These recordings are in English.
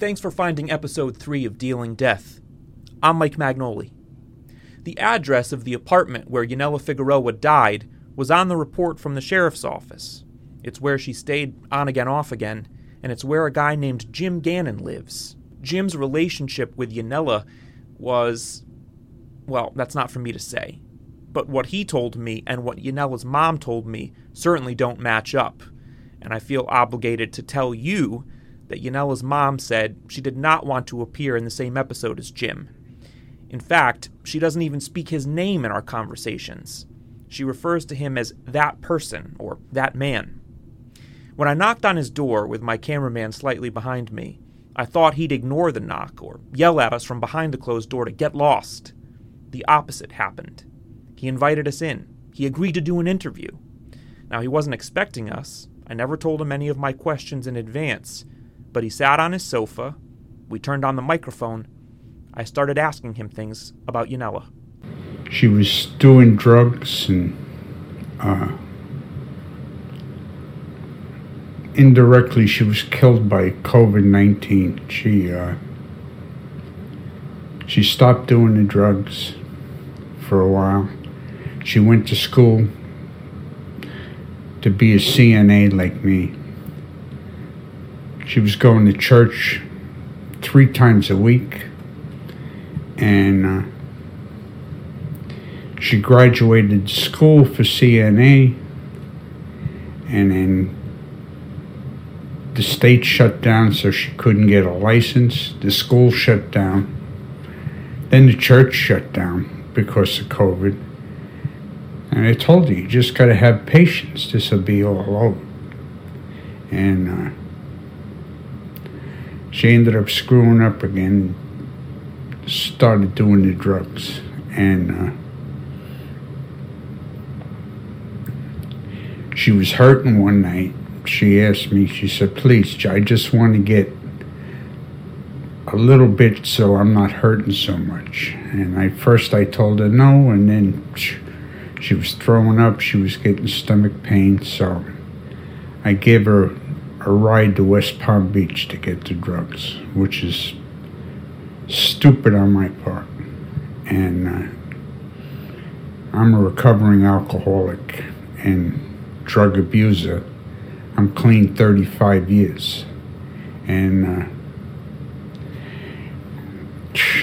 Thanks for finding episode 3 of Dealing Death. I'm Mike Magnoli. The address of the apartment where Yanela Figueroa died was on the report from the sheriff's office. It's where she stayed on again, off again, and it's where a guy named Jim Gannon lives. Jim's relationship with Yanela was. Well, that's not for me to say. But what he told me and what Yanela's mom told me certainly don't match up. And I feel obligated to tell you that Yanela's mom said she did not want to appear in the same episode as Jim. In fact, she doesn't even speak his name in our conversations. She refers to him as that person or that man. When I knocked on his door with my cameraman slightly behind me, I thought he'd ignore the knock or yell at us from behind the closed door to get lost. The opposite happened. He invited us in. He agreed to do an interview. Now, he wasn't expecting us. I never told him any of my questions in advance, but he sat on his sofa. We turned on the microphone. I started asking him things about Yanela. She was doing drugs and uh, indirectly she was killed by COVID 19. She, uh, she stopped doing the drugs for a while. She went to school to be a CNA like me. She was going to church three times a week, and uh, she graduated school for CNA, and then the state shut down, so she couldn't get a license. The school shut down. Then the church shut down because of COVID. And I told you, you just got to have patience. This will be all over. And uh, she ended up screwing up again, started doing the drugs. And uh, she was hurting one night. She asked me, she said, please, I just want to get a little bit so I'm not hurting so much. And I first I told her no, and then she, she was throwing up. She was getting stomach pain, so I gave her a ride to West Palm Beach to get the drugs, which is stupid on my part. And uh, I'm a recovering alcoholic and drug abuser. I'm clean 35 years. And uh,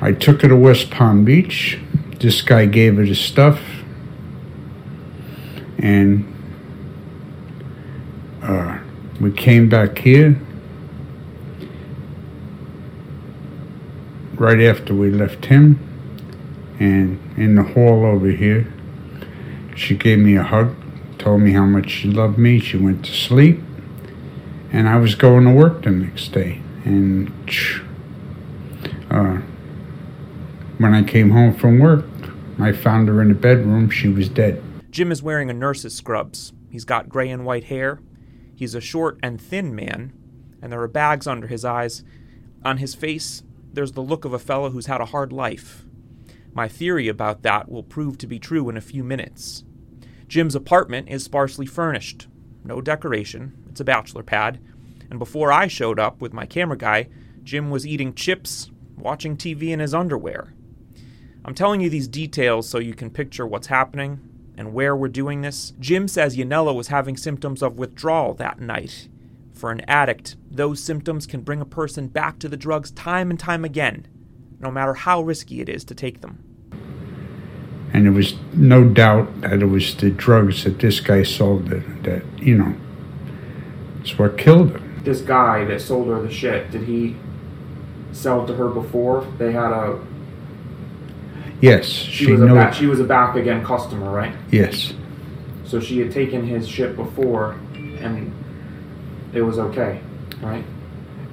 I took her to West Palm Beach. This guy gave her the stuff. And uh, we came back here right after we left him. And in the hall over here, she gave me a hug, told me how much she loved me. She went to sleep. And I was going to work the next day. And uh, when I came home from work, I found her in the bedroom. She was dead. Jim is wearing a nurse's scrubs. He's got gray and white hair. He's a short and thin man, and there are bags under his eyes. On his face, there's the look of a fellow who's had a hard life. My theory about that will prove to be true in a few minutes. Jim's apartment is sparsely furnished. No decoration, it's a bachelor pad. And before I showed up with my camera guy, Jim was eating chips, watching TV in his underwear. I'm telling you these details so you can picture what's happening and where we're doing this. Jim says Yanela was having symptoms of withdrawal that night. For an addict, those symptoms can bring a person back to the drugs time and time again, no matter how risky it is to take them. And there was no doubt that it was the drugs that this guy sold that, that you know, it's what killed her. This guy that sold her the shit, did he sell it to her before? They had a Yes, she, she was a knew back, it. she was a back again customer, right? Yes, So she had taken his shit before, and it was okay, right?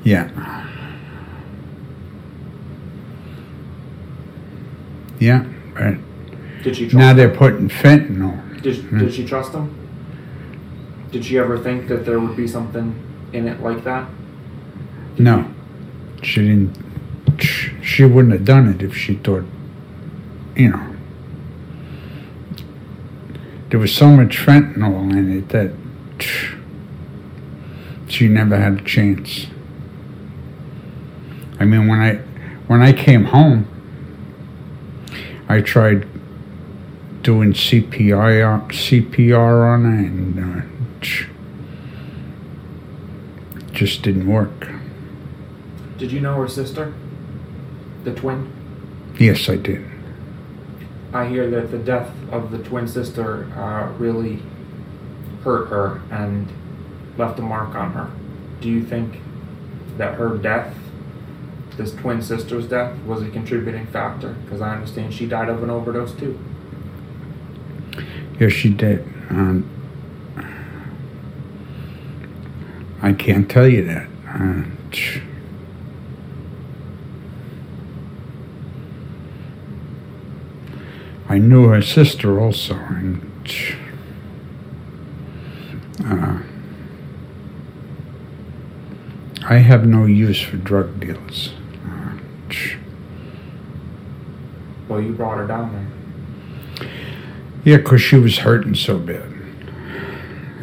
yeah. Yeah, right. Did she trust Now they're putting fentanyl. Did, hmm. did she trust him? Did she ever think that there would be something in it like that? No, she didn't. She wouldn't have done it if she thought, you know. There was so much fentanyl in it that sh- she never had a chance. I mean, when I when I came home, I tried doing CPR CPR on her and uh, just didn't work. Did you know her sister? The twin? Yes, I did. I hear that the death of the twin sister uh, really hurt her and left a mark on her. Do you think that her death, this twin sister's death, was a contributing factor? Because I understand she died of an overdose too. Yes, she did. Um, I can't tell you that. Uh, I knew her sister also, and uh, I have no use for drug dealers. Uh, well, you brought her down there. Yeah, because she was hurting so bad.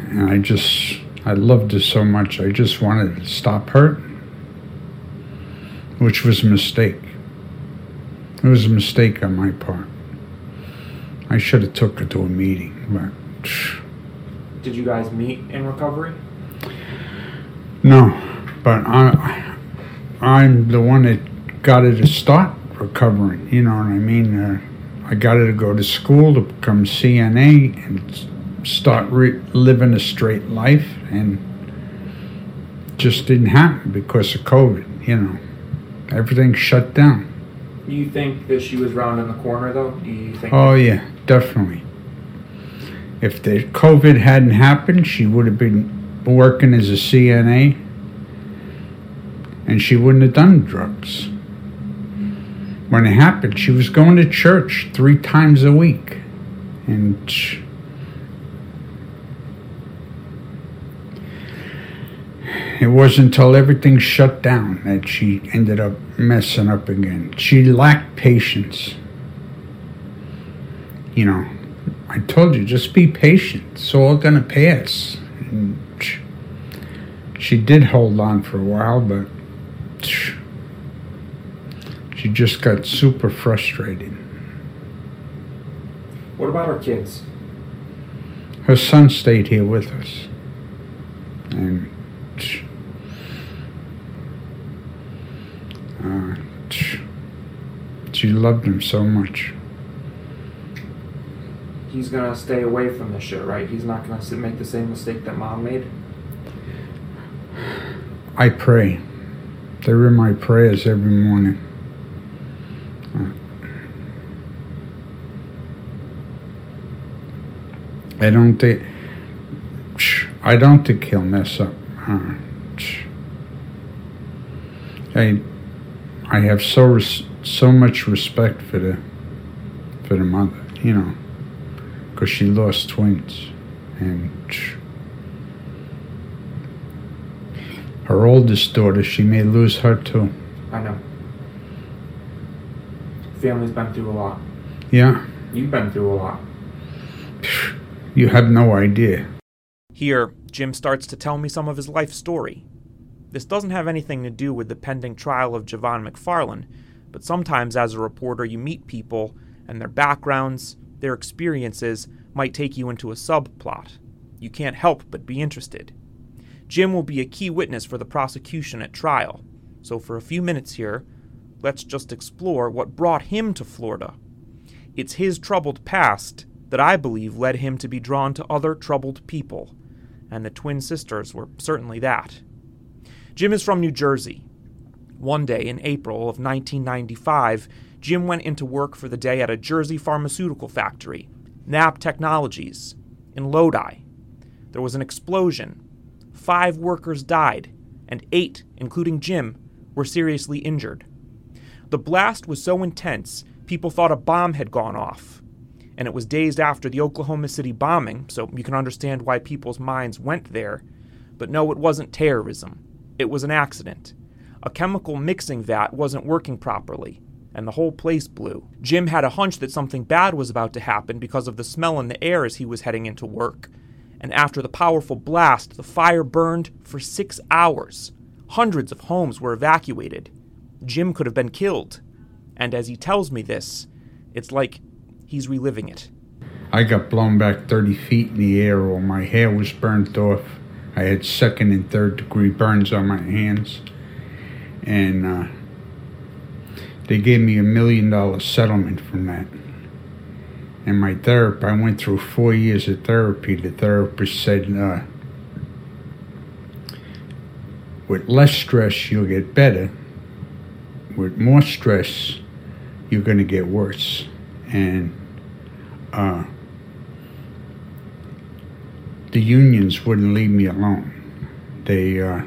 And I just, I loved her so much. I just wanted to stop hurting, which was a mistake. It was a mistake on my part. I should have took her to a meeting, but. Did you guys meet in recovery? No, but I, I'm the one that got her to start recovering. You know what I mean? Uh, I got her to go to school to become CNA and start re- living a straight life, and just didn't happen because of COVID. You know, everything shut down. You think that she was round in the corner, though? Do you think? Oh yeah, definitely. If the COVID hadn't happened, she would have been working as a CNA, and she wouldn't have done drugs. When it happened, she was going to church three times a week, and. It wasn't until everything shut down that she ended up messing up again. She lacked patience. You know, I told you, just be patient. It's all going to pass. And she, did hold on for a while, but she just got super frustrated. What about her kids? Her son stayed here with us. And uh, she loved him so much. He's gonna stay away from this shit, right? He's not gonna make the same mistake that mom made. I pray. They're in my prayers every morning. I don't think. I don't think he'll mess up. Uh, I, I have so so much respect for the, for the mother, you know, because she lost twins, and her oldest daughter, she may lose her too. I know. Family's been through a lot. Yeah. You've been through a lot. You have no idea. Here, Jim starts to tell me some of his life story. This doesn't have anything to do with the pending trial of Javon McFarland, but sometimes as a reporter you meet people and their backgrounds, their experiences might take you into a subplot. You can't help but be interested. Jim will be a key witness for the prosecution at trial, so for a few minutes here, let's just explore what brought him to Florida. It's his troubled past that I believe led him to be drawn to other troubled people, and the twin sisters were certainly that. Jim is from New Jersey. One day in April of 1995, Jim went into work for the day at a Jersey pharmaceutical factory, Napp Technologies, in Lodi. There was an explosion. Five workers died, and eight, including Jim, were seriously injured. The blast was so intense, people thought a bomb had gone off. And it was days after the Oklahoma City bombing, so you can understand why people's minds went there. But no, it wasn't terrorism. It was an accident. A chemical mixing vat wasn't working properly, and the whole place blew. Jim had a hunch that something bad was about to happen because of the smell in the air as he was heading into work. And after the powerful blast, the fire burned for six hours. Hundreds of homes were evacuated. Jim could have been killed. And as he tells me this, it's like he's reliving it. I got blown back 30 feet in the air, or my hair was burnt off. I had second and third degree burns on my hands. And uh, they gave me a million dollar settlement from that. And my therapist, I went through four years of therapy. The therapist said, uh, with less stress, you'll get better. With more stress, you're going to get worse. And uh, the unions wouldn't leave me alone. They uh,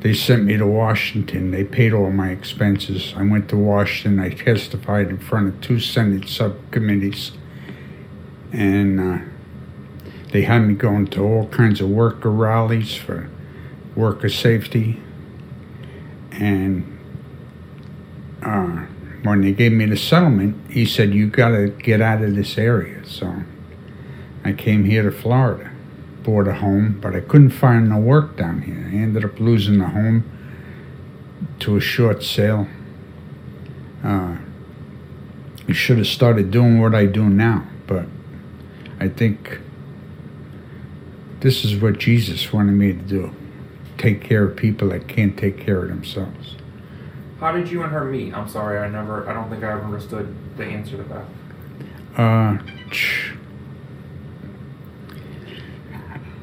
they sent me to Washington. They paid all my expenses. I went to Washington. I testified in front of two Senate subcommittees, and uh, they had me going to all kinds of worker rallies for worker safety. And uh, when they gave me the settlement, he said, "You got to get out of this area." So I came here to Florida, bought a home, but I couldn't find no work down here. I ended up losing the home to a short sale. Uh, I should have started doing what I do now, but I think this is what Jesus wanted me to do take care of people that can't take care of themselves. How did you and her meet? I'm sorry, I never, I don't think I ever understood the answer to that. Uh,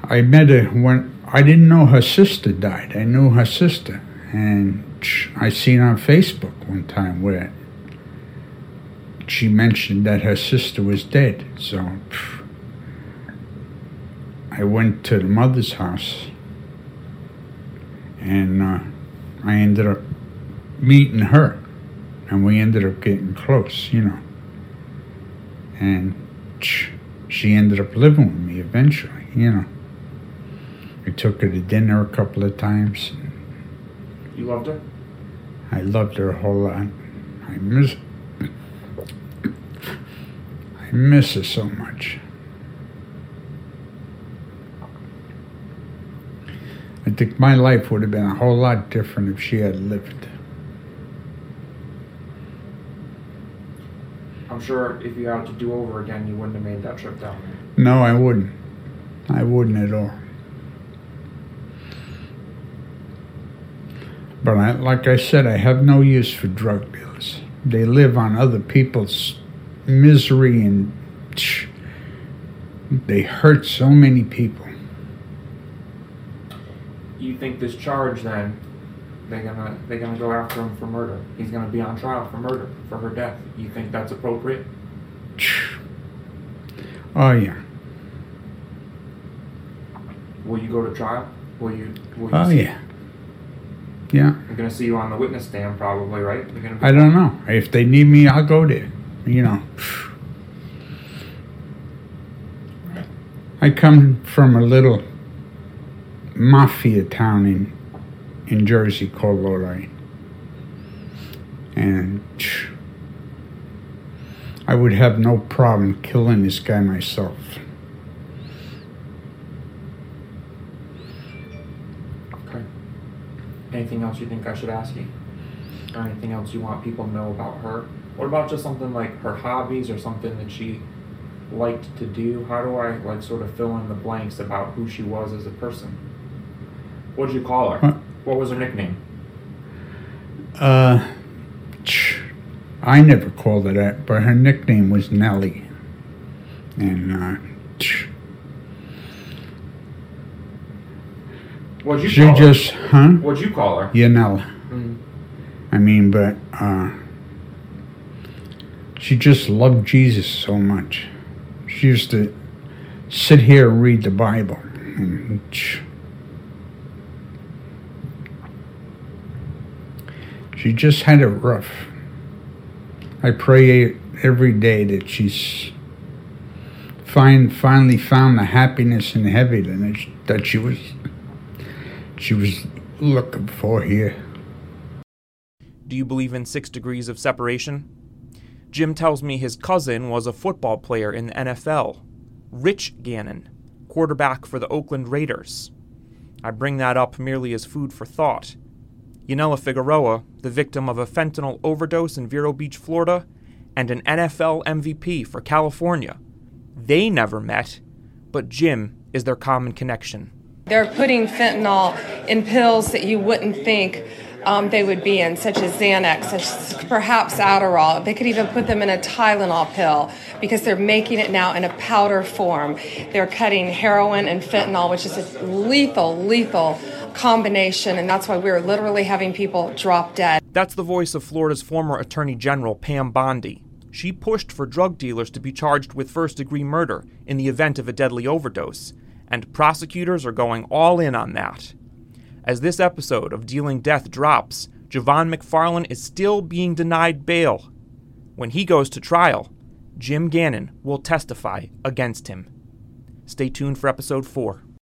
I met her when I didn't know her sister died. I knew her sister, and I seen on Facebook one time where she mentioned that her sister was dead. So I went to the mother's house, and uh, I ended up meeting her, and we ended up getting close, you know. And she ended up living with me eventually, you know. I took her to dinner a couple of times. You loved her? I loved her a whole lot. I miss I miss her so much. I think my life would have been a whole lot different if she had lived. I'm sure if you had to do over again, you wouldn't have made that trip down there. No, I wouldn't. I wouldn't at all. But I, like I said, I have no use for drug dealers. They live on other people's misery and they hurt so many people. You think this charge then they're gonna they're gonna go after him for murder. He's gonna be on trial for murder for her death. You think that's appropriate? Oh yeah. Will you go to trial? Will you? Will you oh yeah. Yeah. I'm gonna see you on the witness stand, probably, right? I don't know. If they need me, I'll go there. You know. I come from a little mafia town in in Jersey called Lodi, and I would have no problem killing this guy myself. Anything else you think I should ask you? Or anything else you want people to know about her? What about just something like her hobbies or something that she liked to do? How do I like sort of fill in the blanks about who she was as a person? What'd you call her? What, what was her nickname? Uh, I never called her that, but her nickname was Nellie. And uh, What'd you she call just, her? huh? What'd you call her? Yanela. Mm. I mean, but uh, she just loved Jesus so much. She used to sit here and read the Bible. And she just had it rough. I pray every day that she's find finally found the happiness in heaven that she, that she was she was looking for here. Do you believe in six degrees of separation? Jim tells me his cousin was a football player in the NFL, Rich Gannon, quarterback for the Oakland Raiders. I bring that up merely as food for thought. Yanela Figueroa, the victim of a fentanyl overdose in Vero Beach, Florida, and an NFL MVP for California. They never met, but Jim is their common connection. They're putting fentanyl in pills that you wouldn't think um, they would be in, such as Xanax, such as perhaps Adderall. They could even put them in a Tylenol pill because they're making it now in a powder form. They're cutting heroin and fentanyl, which is a lethal, lethal combination, and that's why we're literally having people drop dead. That's the voice of Florida's former Attorney General, Pam Bondi. She pushed for drug dealers to be charged with first degree murder in the event of a deadly overdose, and prosecutors are going all in on that. As this episode of Dealing Death drops, Javon McFarland is still being denied bail. When he goes to trial, Jim Gannon will testify against him. Stay tuned for episode 4.